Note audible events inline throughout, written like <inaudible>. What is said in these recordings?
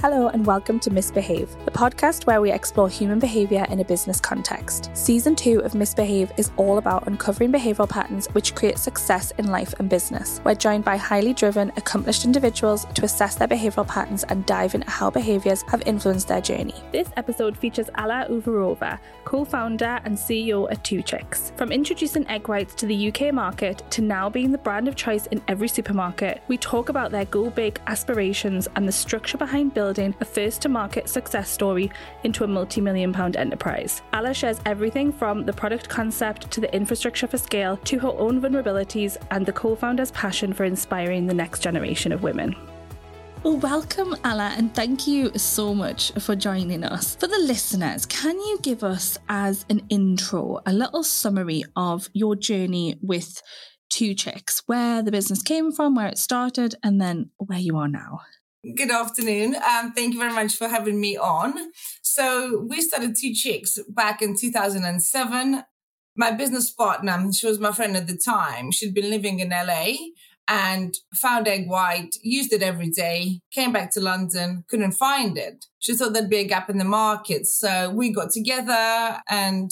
Hello, and welcome to Misbehave, the podcast where we explore human behaviour in a business context. Season 2 of Misbehave is all about uncovering behavioural patterns which create success in life and business. We're joined by highly driven, accomplished individuals to assess their behavioural patterns and dive into how behaviours have influenced their journey. This episode features Alla Ouvarova, co founder and CEO at Two Chicks. From introducing egg whites to the UK market to now being the brand of choice in every supermarket, we talk about their go big aspirations and the structure behind building building a first to market success story into a multi million pound enterprise. Alla shares everything from the product concept to the infrastructure for scale to her own vulnerabilities and the co founder's passion for inspiring the next generation of women. Well, welcome, Alla, and thank you so much for joining us. For the listeners, can you give us, as an intro, a little summary of your journey with Two Chicks, where the business came from, where it started, and then where you are now? Good afternoon. Um, thank you very much for having me on. So we started Two Chicks back in 2007. My business partner, she was my friend at the time. She'd been living in LA and found egg white, used it every day, came back to London, couldn't find it. She thought there'd be a gap in the market. So we got together and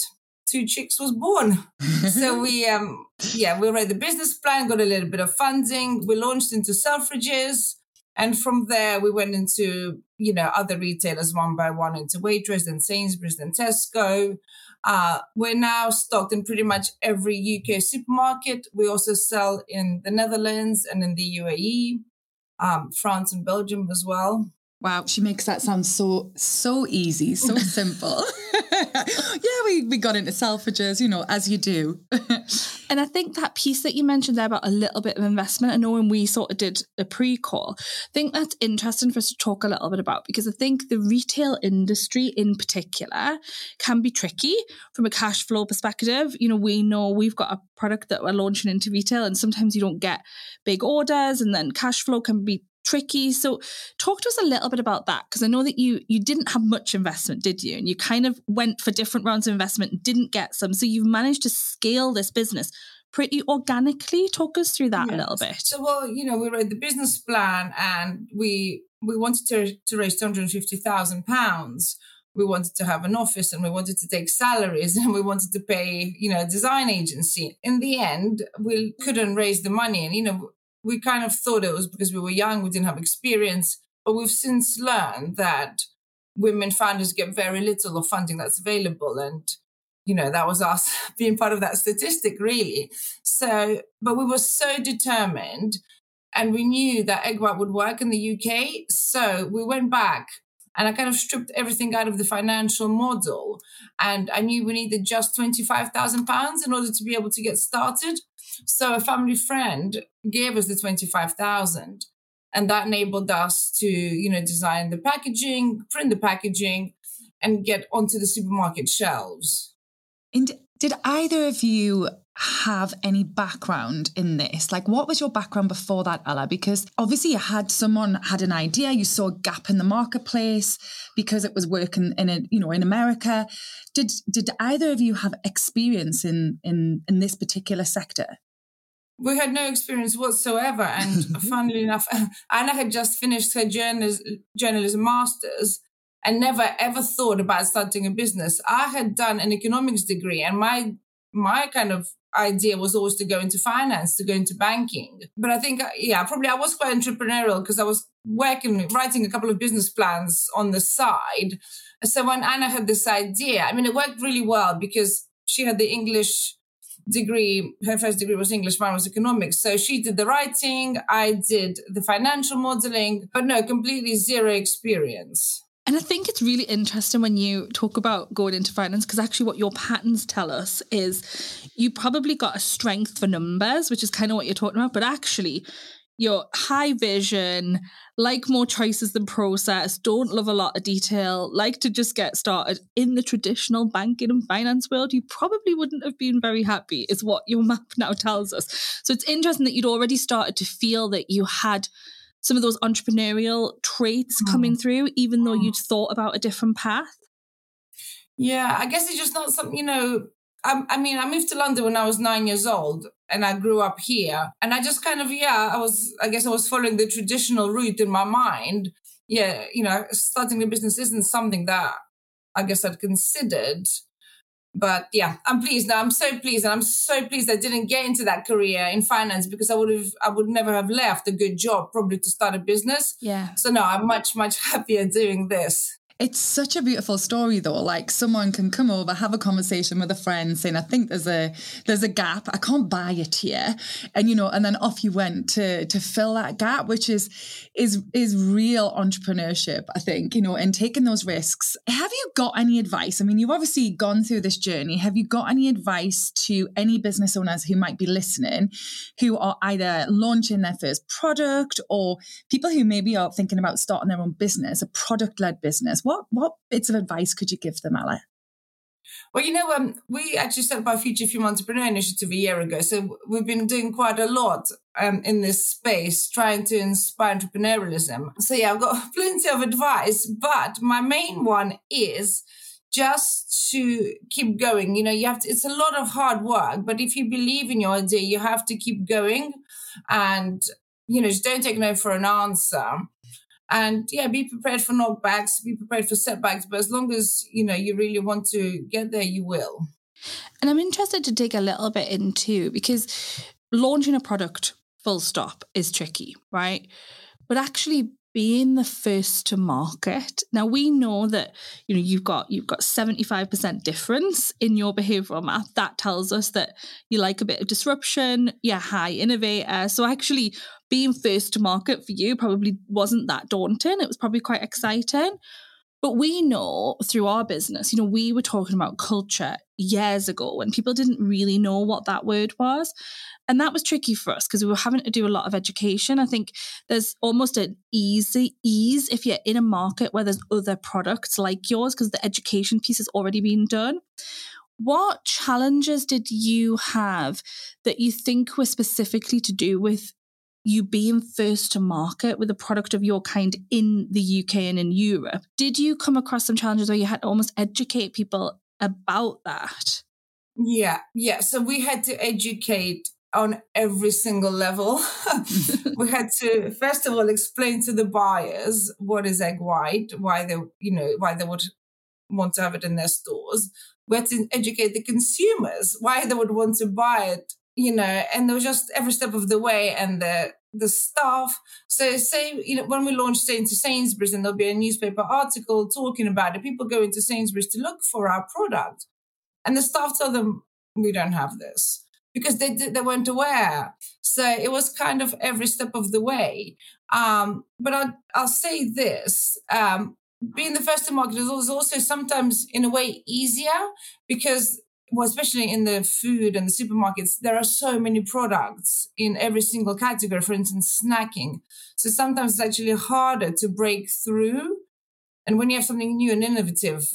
Two Chicks was born. <laughs> so we, um, yeah, we read the business plan, got a little bit of funding. We launched into Selfridges and from there, we went into, you know, other retailers one by one into Waitrose and Sainsbury's and Tesco. Uh, we're now stocked in pretty much every UK supermarket. We also sell in the Netherlands and in the UAE, um, France and Belgium as well. Wow, she makes that sound so so easy, so <laughs> simple. <laughs> yeah, we, we got into Selfridges, you know, as you do. <laughs> and I think that piece that you mentioned there about a little bit of investment, I know when we sort of did a pre-call, I think that's interesting for us to talk a little bit about because I think the retail industry in particular can be tricky from a cash flow perspective. You know, we know we've got a product that we're launching into retail and sometimes you don't get big orders and then cash flow can be tricky. So talk to us a little bit about that because I know that you you didn't have much investment, did you? And you kind of went for different rounds of investment, and didn't get some. So you've managed to scale this business pretty organically. Talk us through that yes. a little bit. So well, you know, we wrote the business plan and we we wanted to, to raise two hundred fifty thousand pounds. We wanted to have an office and we wanted to take salaries and we wanted to pay, you know, a design agency. In the end, we couldn't raise the money. And, you know, we kind of thought it was because we were young, we didn't have experience. But we've since learned that women founders get very little of funding that's available. And, you know, that was us <laughs> being part of that statistic, really. So, but we were so determined and we knew that egg white would work in the UK. So we went back and I kind of stripped everything out of the financial model. And I knew we needed just £25,000 in order to be able to get started. So a family friend gave us the 25,000 and that enabled us to, you know, design the packaging, print the packaging and get onto the supermarket shelves. And did either of you have any background in this? Like, what was your background before that, Alla? Because obviously, you had someone had an idea, you saw a gap in the marketplace because it was working in a, you know in America. Did did either of you have experience in in in this particular sector? We had no experience whatsoever. And <laughs> funnily enough, <laughs> Anna had just finished her journalism, journalism master's and never ever thought about starting a business. I had done an economics degree and my my kind of idea was always to go into finance, to go into banking. But I think, uh, yeah, probably I was quite entrepreneurial because I was working, writing a couple of business plans on the side. So when Anna had this idea, I mean, it worked really well because she had the English degree, her first degree was English, mine was economics. So she did the writing, I did the financial modeling, but no, completely zero experience. And I think it's really interesting when you talk about going into finance because actually, what your patterns tell us is you probably got a strength for numbers, which is kind of what you're talking about, but actually, your high vision, like more choices than process, don't love a lot of detail, like to just get started in the traditional banking and finance world, you probably wouldn't have been very happy, is what your <laughs> map now tells us. So it's interesting that you'd already started to feel that you had some of those entrepreneurial traits mm. coming through, even though you'd thought about a different path. Yeah, I guess it's just not something, you know, I, I mean, I moved to London when I was nine years old and I grew up here. And I just kind of, yeah, I was, I guess I was following the traditional route in my mind. yeah, you know, starting a business isn't something that I guess I'd considered. But yeah, I'm pleased now. I'm so pleased, and I'm so pleased I didn't get into that career in finance because I would have, I would never have left a good job probably to start a business. Yeah. So no, I'm much, much <laughs> happier doing this. It's such a beautiful story though. Like someone can come over, have a conversation with a friend saying, I think there's a there's a gap. I can't buy it here. And you know, and then off you went to to fill that gap, which is is is real entrepreneurship, I think, you know, and taking those risks. Have you got any advice? I mean, you've obviously gone through this journey. Have you got any advice to any business owners who might be listening who are either launching their first product or people who maybe are thinking about starting their own business, a product-led business? What what bits of advice could you give them, Ella? Well, you know, um, we actually set up our Future Female Entrepreneur Initiative a year ago. So we've been doing quite a lot um, in this space, trying to inspire entrepreneurialism. So yeah, I've got <laughs> plenty of advice, but my main one is just to keep going. You know, you have to, it's a lot of hard work, but if you believe in your idea, you have to keep going and, you know, just don't take no for an answer and yeah be prepared for knockbacks be prepared for setbacks but as long as you know you really want to get there you will. And i'm interested to dig a little bit into because launching a product full stop is tricky right? But actually being the first to market. Now we know that you know you've got you've got 75% difference in your behavioral map that tells us that you like a bit of disruption you're high innovator. So actually being first to market for you probably wasn't that daunting. It was probably quite exciting but we know through our business, you know, we were talking about culture years ago when people didn't really know what that word was. And that was tricky for us because we were having to do a lot of education. I think there's almost an easy ease if you're in a market where there's other products like yours because the education piece has already been done. What challenges did you have that you think were specifically to do with you being first to market with a product of your kind in the UK and in Europe? Did you come across some challenges where you had to almost educate people about that? Yeah, yeah. So we had to educate on every single level. <laughs> we had to first of all explain to the buyers what is egg white, why they you know why they would want to have it in their stores. We had to educate the consumers why they would want to buy it, you know, and there was just every step of the way and the the staff. So say, you know, when we launched into Sainsbury's and there'll be a newspaper article talking about it, people go into Sainsbury's to look for our product. And the staff tell them, we don't have this because they they weren't aware. So it was kind of every step of the way. Um, but I'll I'll say this: um, being the first to market is also sometimes in a way easier because well, especially in the food and the supermarkets, there are so many products in every single category, for instance, snacking. So sometimes it's actually harder to break through. And when you have something new and innovative,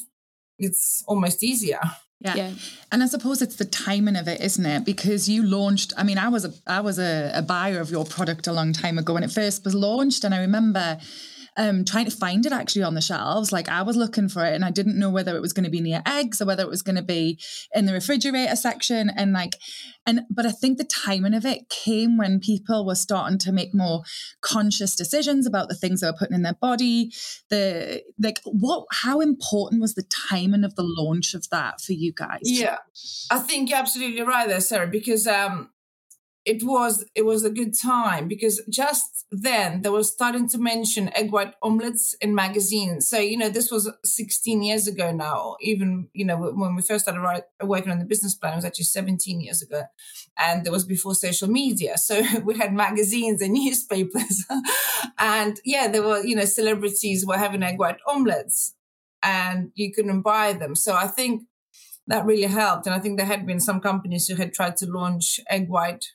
it's almost easier. Yeah. yeah. And I suppose it's the timing of it, isn't it? Because you launched, I mean, I was a I was a, a buyer of your product a long time ago when it first was launched. And I remember um, trying to find it actually on the shelves. Like I was looking for it and I didn't know whether it was going to be near eggs or whether it was going to be in the refrigerator section. And like, and, but I think the timing of it came when people were starting to make more conscious decisions about the things they were putting in their body. The, like, what, how important was the timing of the launch of that for you guys? Yeah. I think you're absolutely right there, Sarah, because, um, it was it was a good time because just then they were starting to mention egg white omelets in magazines. So you know this was 16 years ago now. Even you know when we first started working on the business plan, it was actually 17 years ago, and it was before social media. So <laughs> we had magazines and <laughs> newspapers, and yeah, there were you know celebrities were having egg white omelets, and you couldn't buy them. So I think that really helped. And I think there had been some companies who had tried to launch egg white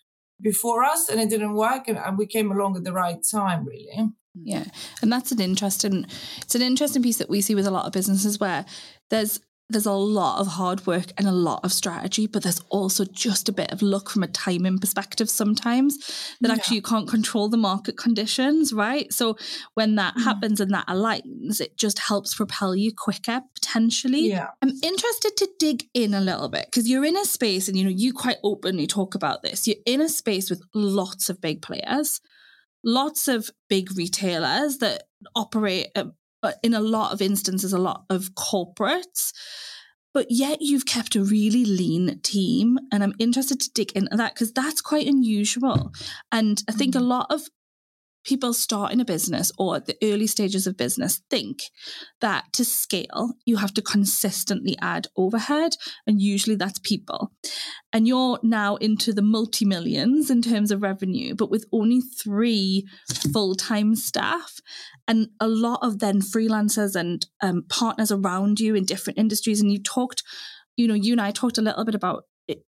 before us and it didn't work and, we came along at the right time really. Yeah and that's an interesting it's an interesting piece that we see with a lot of businesses where there's there's a lot of hard work and a lot of strategy, but there's also just a bit of luck from a timing perspective sometimes that yeah. actually you can't control the market conditions, right? So when that mm. happens and that aligns, it just helps propel you quicker potentially. Yeah. I'm interested to dig in a little bit because you're in a space and you know, you quite openly talk about this. You're in a space with lots of big players lots of big retailers that operate uh, in a lot of instances, a lot of corporates but yet you've kept a really lean team. And I'm interested to dig into that because that's quite unusual. And I think a mm. lot of people starting a business or at the early stages of business think that to scale, you have to consistently add overhead, and usually that's people. And you're now into the multi millions in terms of revenue, but with only three full time staff and a lot of then freelancers and um, partners around you in different industries. And you talked, you know, you and I talked a little bit about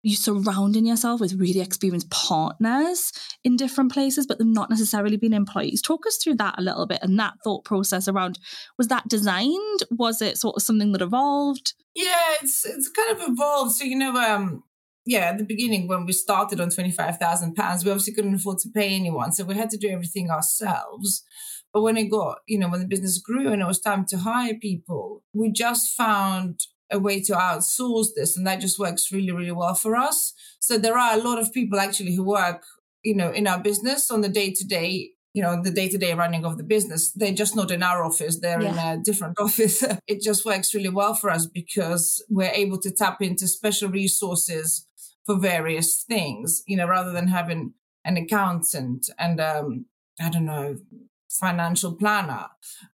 you surrounding yourself with really experienced partners in different places, but them not necessarily being employees. Talk us through that a little bit and that thought process around was that designed? Was it sort of something that evolved? Yeah, it's it's kind of evolved. So you know, um, yeah, at the beginning when we started on twenty five thousand pounds, we obviously couldn't afford to pay anyone, so we had to do everything ourselves. But when it got, you know, when the business grew and it was time to hire people, we just found a way to outsource this and that just works really really well for us. So there are a lot of people actually who work you know in our business on the day to day you know the day to day running of the business. They're just not in our office they're yeah. in a different <laughs> office. It just works really well for us because we're able to tap into special resources for various things you know rather than having an accountant and um i don't know financial planner.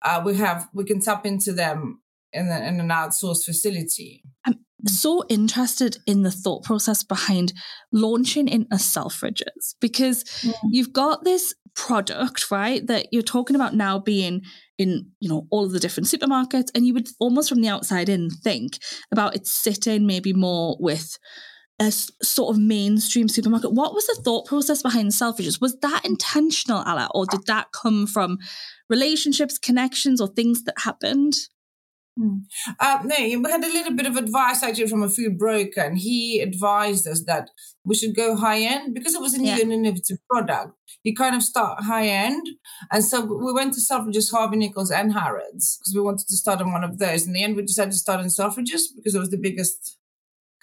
Uh, we have we can tap into them in, the, in an outsourced facility. I'm so interested in the thought process behind launching in a Selfridges because mm. you've got this product, right, that you're talking about now being in, you know, all of the different supermarkets, and you would almost from the outside in think about it sitting maybe more with a sort of mainstream supermarket. What was the thought process behind Selfridges? Was that intentional, Alla, or did that come from relationships, connections, or things that happened? Hmm. Uh, no, we had a little bit of advice actually from a food broker, and he advised us that we should go high end because it was a new yeah. and innovative product. You kind of start high end, and so we went to Selfridges, Harvey Nichols, and Harrods because we wanted to start on one of those. In the end, we decided to start in Selfridges because it was the biggest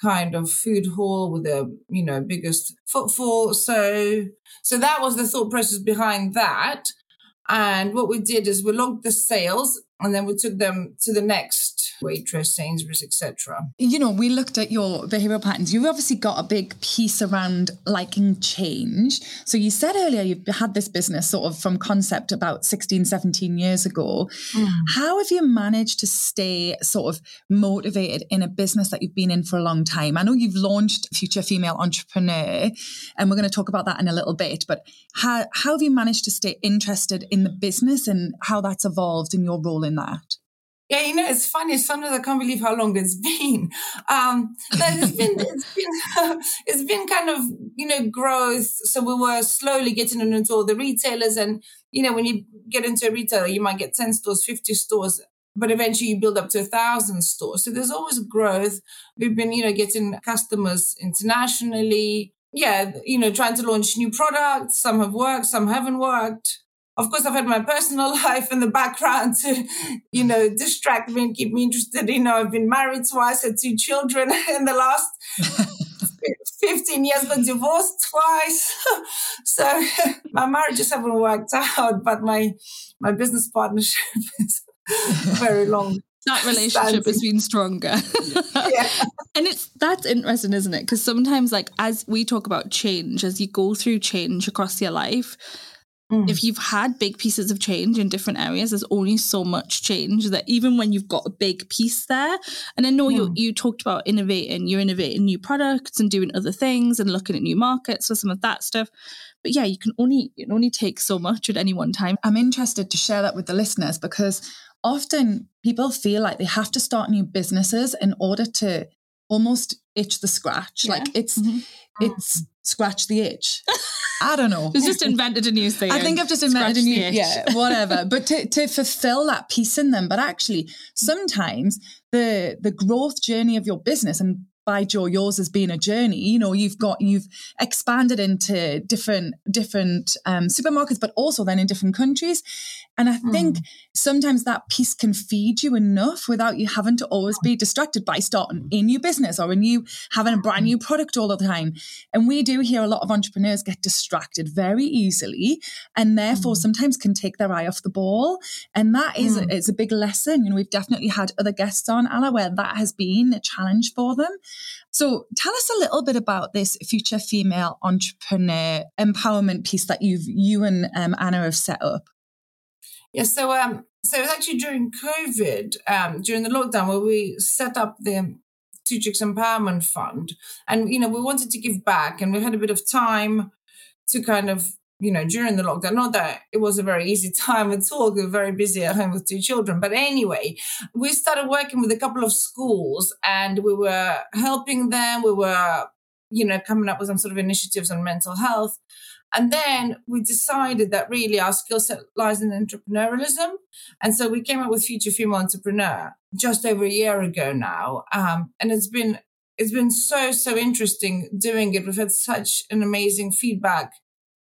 kind of food hall with the you know biggest footfall. So so that was the thought process behind that. And what we did is we logged the sales and then we took them to the next Waitrose, Sainsbury's, etc. You know, we looked at your behavioral patterns. You've obviously got a big piece around liking change. So you said earlier you had this business sort of from concept about 16, 17 years ago. Mm. How have you managed to stay sort of motivated in a business that you've been in for a long time? I know you've launched Future Female Entrepreneur, and we're going to talk about that in a little bit, but how, how have you managed to stay interested in the business and how that's evolved in your role in that? Yeah, you know, it's funny. Sometimes I can't believe how long it's been. Um, it's been, <laughs> it's been, <laughs> it's been kind of, you know, growth. So we were slowly getting into all the retailers. And, you know, when you get into a retailer, you might get 10 stores, 50 stores, but eventually you build up to a thousand stores. So there's always growth. We've been, you know, getting customers internationally. Yeah, you know, trying to launch new products. Some have worked, some haven't worked of course, I've had my personal <laughs> life in the background to, you know, distract me and keep me interested. You know, I've been married twice, had two children <laughs> in the last <laughs> 15 years, got divorced twice. so my marriages haven't worked out, but my my business partnership is very long. that relationship has been stronger. yeah. And it's that's interesting, isn't it? Because sometimes like as we talk about change, as you go through change across your life, Mm. If you've had big pieces of change in different areas, there's only so much change that even when you've got a big piece there, and I know mm. you you talked about innovating, you're innovating new products and doing other things and looking at new markets for some of that stuff. But yeah, you can only it only take so much at any one time. I'm interested to share that with the listeners because often people feel like they have to start new businesses in order to almost itch the scratch. Yeah. Like it's mm-hmm. it's scratch the itch. <laughs> I don't know. It's just invented a new thing. I think I've just invented a new, yeah, whatever. <laughs> but to, to fulfill that piece in them. But actually, sometimes the the growth journey of your business and by Joe, yours has been a journey. You know, you've got you've expanded into different different um, supermarkets, but also then in different countries. And I think mm. Sometimes that piece can feed you enough without you having to always be distracted by starting a new business or a new having a brand new product all the time. And we do hear a lot of entrepreneurs get distracted very easily and therefore mm. sometimes can take their eye off the ball. And that is, mm. is a big lesson. You know, we've definitely had other guests on, Alla, where that has been a challenge for them. So tell us a little bit about this future female entrepreneur empowerment piece that you've you and um, Anna have set up. Yeah, so um, so it was actually during COVID, um, during the lockdown, where we set up the Chicks Empowerment Fund, and you know we wanted to give back, and we had a bit of time to kind of you know during the lockdown. Not that it was a very easy <laughs> time at all; we were very busy at home with two children. But anyway, we started working with a couple of schools, and we were helping them. We were you know coming up with some sort of initiatives on mental health and then we decided that really our skill set lies in entrepreneurialism. And so we came up with Future Female Entrepreneur just over a year ago now. Um, and it's been it's been so, so interesting doing it. We've had such an amazing feedback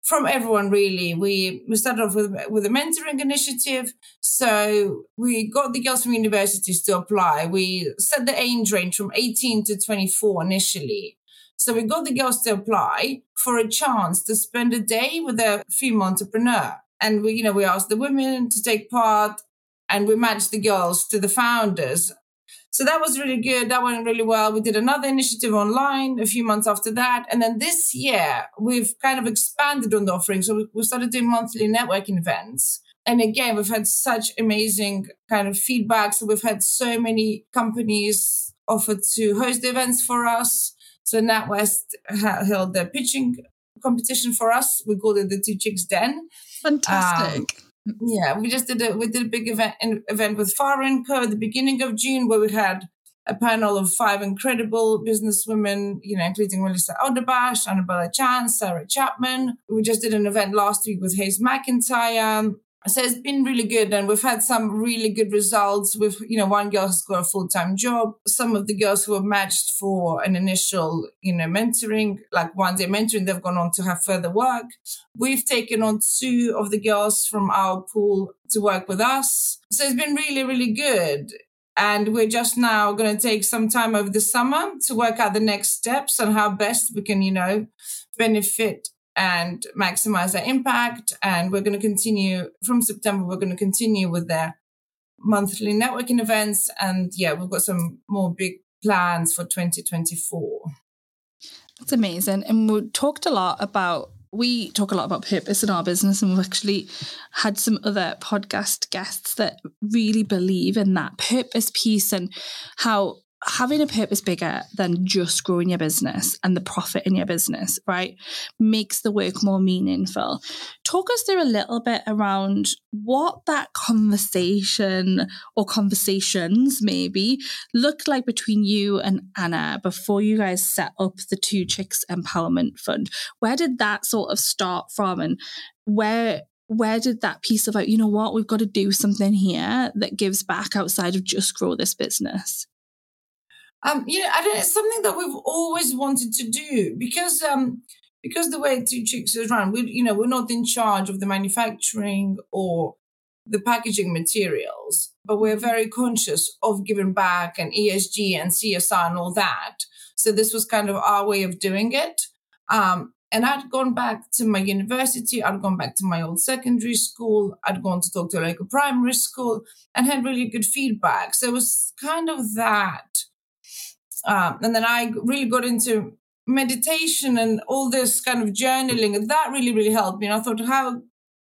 from everyone really we we started off with with a mentoring initiative so we got the girls from universities to apply we set the age range from 18 to 24 initially so we got the girls to apply for a chance to spend a day with a female entrepreneur. And we, you know, we asked the women to take part and we matched the girls to the founders. So that was really good. That went really well. We did another initiative online a few months after that. And then this year, we've kind of expanded on the offering. So we started doing monthly networking events. And again, we've had such amazing kind of feedback. So we've had so many companies offer to host events for us. So NatWest held the pitching competition for us. We called it the Two Chicks Den. Fantastic. Um, yeah, we just did a we did a big event event with and Co. at the beginning of June where we had a panel of five incredible businesswomen, you know, including Melissa Odabash, Annabella Chan, Sarah Chapman. We just did an event last week with Haysmacintyre. So it's been really good, and we've had some really good results. With you know, one girl has got a full time job. Some of the girls who were matched for an initial, you know, mentoring, like one day mentoring, they've gone on to have further work. We've taken on two of the girls from our pool to work with us. So it's been really, really good. And we're just now going to take some time over the summer to work out the next steps and how best we can, you know, benefit and maximize their impact. And we're going to continue from September, we're going to continue with their monthly networking events. And yeah, we've got some more big plans for 2024. That's amazing. And we talked a lot about we talk a lot about purpose in our business, and we've actually had some other podcast guests that really believe in that purpose piece and how having a purpose bigger than just growing your business and the profit in your business, right, makes the work more meaningful. Talk us through a little bit around what that conversation or conversations maybe looked like between you and Anna before you guys set up the Two Chicks Empowerment Fund. Where did that sort of start from and where where did that piece of you know what, we've got to do something here that gives back outside of just grow this business? Um, you know, I don't, it's something that we've always wanted to do because um, because the way Two Chicks is run, we you know we're not in charge of the manufacturing or the packaging materials, but we're very conscious of giving back and ESG and CSR and all that. So this was kind of our way of doing it. Um, and I'd gone back to my university, I'd gone back to my old secondary school, I'd gone to talk to like a primary school and had really good feedback. So it was kind of that um, and then I really got into meditation and all this kind of journaling. And that really, really helped me. And I thought, how,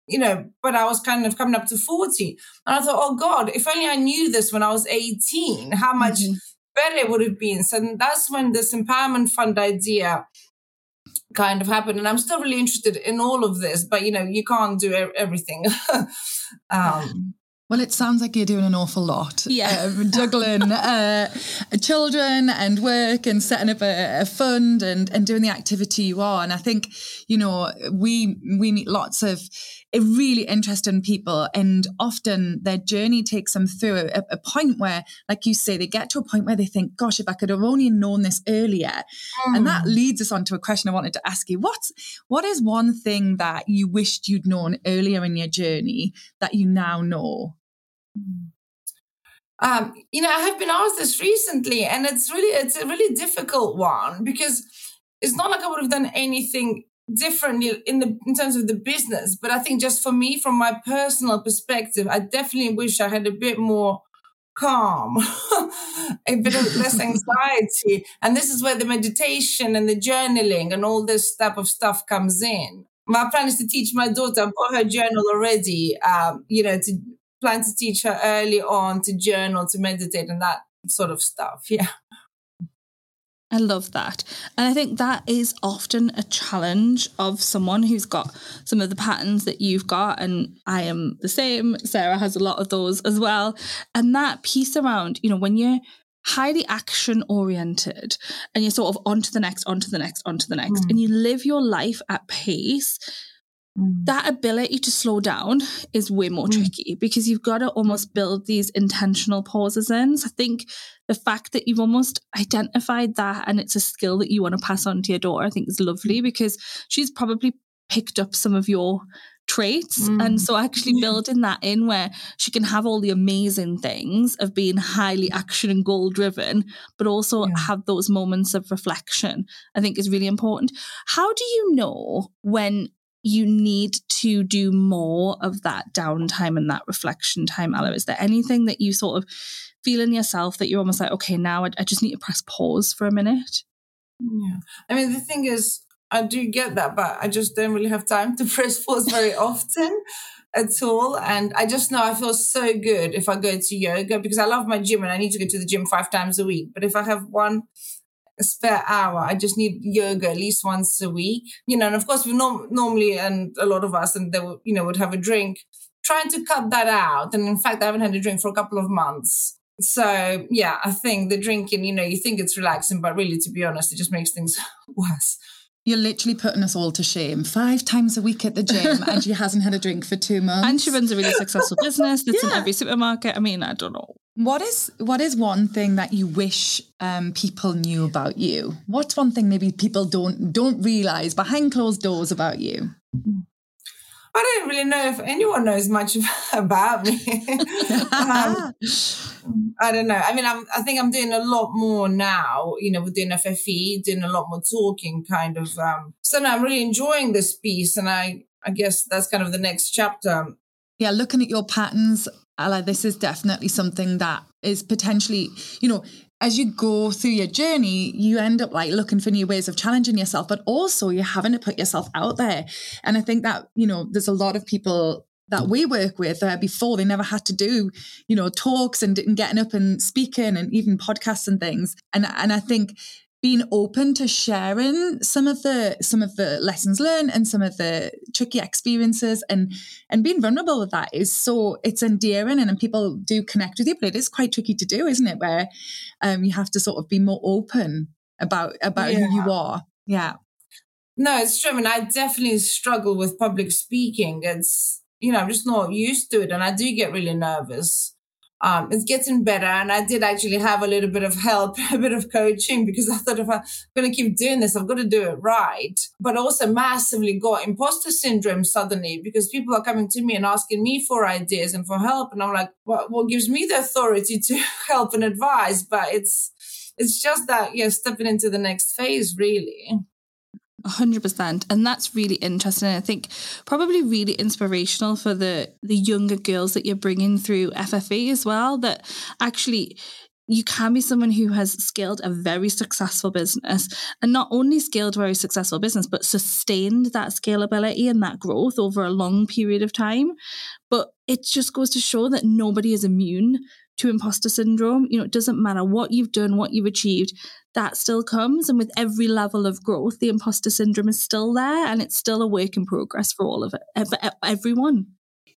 you know, but I was kind of coming up to 40. And I thought, oh God, if only I knew this when I was 18, how much mm-hmm. better it would have been. So that's when this empowerment fund idea kind of happened. And I'm still really interested in all of this, but you know, you can't do everything. <laughs> um, well, it sounds like you're doing an awful lot. Yeah. Uh, juggling <laughs> uh, children and work and setting up a, a, fund and, and doing the activity you are. And I think, you know, we we meet lots of really interesting people. And often their journey takes them through a, a, point where, like you say, they get to a point where they think, gosh, if I could have only known this earlier. Mm. And that mm. leads us on to a question I wanted to ask you. What's, what is one thing that you wished you'd known earlier in your journey that you now know? Mm. Um, you know, I have been asked this recently, and it's really it's a really difficult one because it's not like I would have done anything differently in the in terms of the business, but I think just for me, from my personal perspective, I definitely wish I had a bit more calm, <laughs> a bit of less <laughs> anxiety, and this is where the meditation and the journaling and all this type of stuff comes in. My plan is to teach my daughter. I've got her journal already. Um, you know, to plan to teach her early on to journal, to meditate, and that sort of stuff. Yeah. I love that. And I think that is often a challenge of someone who's got some of the patterns that you've got. And I am the same. Sarah has a lot of those as well. And that piece around, you know, when you're highly action oriented and you're sort of on to the next, on to the next, on to the next, mm. and you live your life at pace, Mm. That ability to slow down is way more mm. tricky because you've got to almost build these intentional pauses in. So I think the fact that you've almost identified that and it's a skill that you want to pass on to your daughter, I think is lovely mm. because she's probably picked up some of your traits. Mm. And so actually <laughs> building that in where she can have all the amazing things of being highly action and goal driven, but also yeah. have those moments of reflection, I think is really important. How do you know when you need to do more of that downtime and that reflection time, Ella? Is there anything that you sort of feel in yourself that you're almost like, okay, now I, I just need to press pause for a minute? Yeah. I mean, the thing is, I do get that, but I just don't really have time to <laughs> press pause very often at all. And I just know I feel so good if I go to yoga because I love my gym and I need to go to the gym five times a week. But if I have one a spare hour. I just need yoga at least once a week, you know. And of course, we norm- normally, and a lot of us, and they would, you know, would have a drink. Trying to cut that out, and in fact, I haven't had a drink for a couple of months. So yeah, I think the drinking, you know, you think it's relaxing, but really, to be honest, it just makes things <laughs> worse. You're literally putting us all to shame. Five times a week at the gym, and she hasn't had a drink for two months. And she runs a really successful business that's yeah. in every supermarket. I mean, I don't know. What is what is one thing that you wish um, people knew about you? What's one thing maybe people don't don't realize behind closed doors about you? I don't really know if anyone knows much <laughs> about me. um, I don't know. I mean, I'm, I think I'm doing a lot more now, you know, within FFE, doing a lot more talking kind of. Um, so now I'm really enjoying this piece. And I, I guess that's kind of the next chapter. Yeah, looking at your patterns, Ella, this is definitely something that is potentially, you know, as you go through your journey, you end up like looking for new ways of challenging yourself, but also you're having to put yourself out there. And I think that, you know, there's a lot of people that we work with uh, before they never had to do you know talks and, and getting up and speaking and even podcasts and things and and i think being open to sharing some of the some of the lessons learned and some of the tricky experiences and and being vulnerable with that is so it's endearing and, and people do connect with you but it is quite tricky to do isn't it? Where um, you have to sort of be more open about about yeah. who you are. Yeah. No it's true. I mean I definitely struggle with public speaking. It's you know I'm just not used to it and I do get really nervous um, it's getting better. And I did actually have a little bit of help, <laughs> a bit of coaching because I thought if I'm going to keep doing this, I've got to do it right. But also massively got imposter syndrome suddenly because people are coming to me and asking me for ideas and for help. And I'm like, what, what gives me the authority to <laughs> help and advise? But it's, it's just that, yeah, stepping into the next phase, really. 100% and that's really interesting. I think probably really inspirational for the the younger girls that you're bringing through ffe as well that actually you can be someone who has scaled a very successful business and not only scaled a very successful business but sustained that scalability and that growth over a long period of time. But it just goes to show that nobody is immune to imposter syndrome. You know, it doesn't matter what you've done, what you've achieved, that still comes. And with every level of growth, the imposter syndrome is still there and it's still a work in progress for all of it, everyone.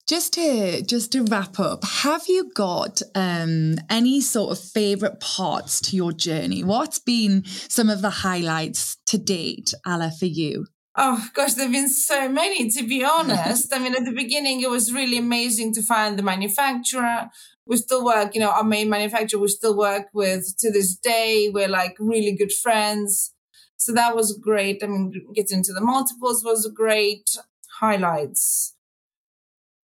Just to just to wrap up, have you got um, any sort of favorite parts to your journey? What's been some of the highlights to date, Ella, for you? Oh gosh, there've been so many to be honest. I mean, at the beginning, it was really amazing to find the manufacturer. We still work, you know, our main manufacturer we still work with to this day. We're like really good friends. So that was great. I mean, getting into the multiples was great highlights.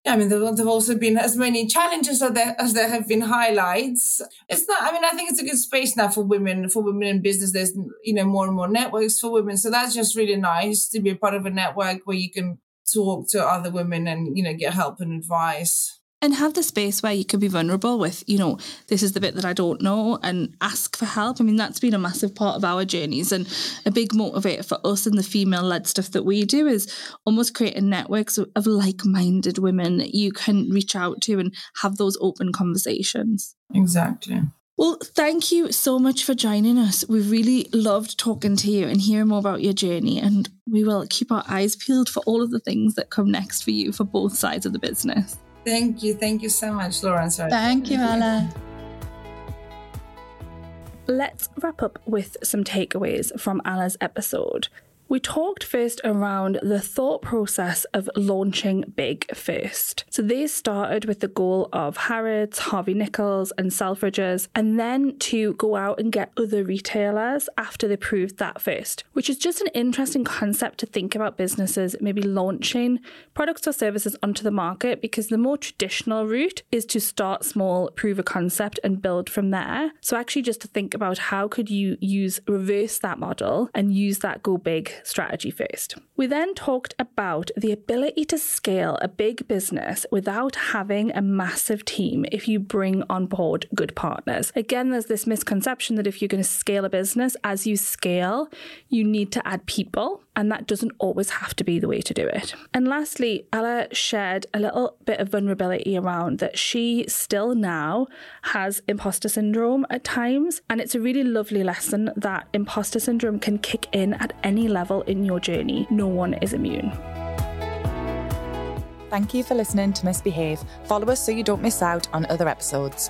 I mean, there, have also been as many challenges as there, as there have been highlights. It's not, I mean, I think it's a good space now for women, for women in business. There's, you know, more and more networks for women. So that's just really nice to be a part of a network where you can talk to other women and, you know, get help and advice and have the space where you can be vulnerable with, you know, this is the bit that I don't know and ask for help. I mean, that's been a massive part of our journeys and a big motivator for us in the female led stuff that we do is almost creating networks of like minded women that you can reach out to and have those open conversations. Exactly. Well, thank you so much for joining us. We really loved talking to you and hearing more about your journey. And we will keep our eyes peeled for all of the things that come next for you for both sides of the business. Thank you. Thank you so much, Lawrence. Thank you, Ella. Let's wrap up with some takeaways from Alla's episode. We talked first around the thought process of launching big first. So they started with the goal of Harrods, Harvey Nichols, and Selfridges, and then to go out and get other retailers after they proved that first, which is just an interesting concept to think about businesses maybe launching products or services onto the market because the more traditional route is to start small, prove a concept, and build from there. So actually, just to think about how could you use reverse that model and use that go big strategy first. We then talked about the ability to scale a big business without having a massive team if you bring on board good partners. Again, there's this misconception that if you're going to scale a business, as you scale, you need to add people, and that doesn't always have to be the way to do it. And lastly, Ella shared a little bit of vulnerability around that she still now has imposter syndrome at times, and it's a really lovely lesson that imposter syndrome can kick in at any level in your journey. No one is immune. Thank you for listening to Misbehave. Follow us so you don't miss out on other episodes.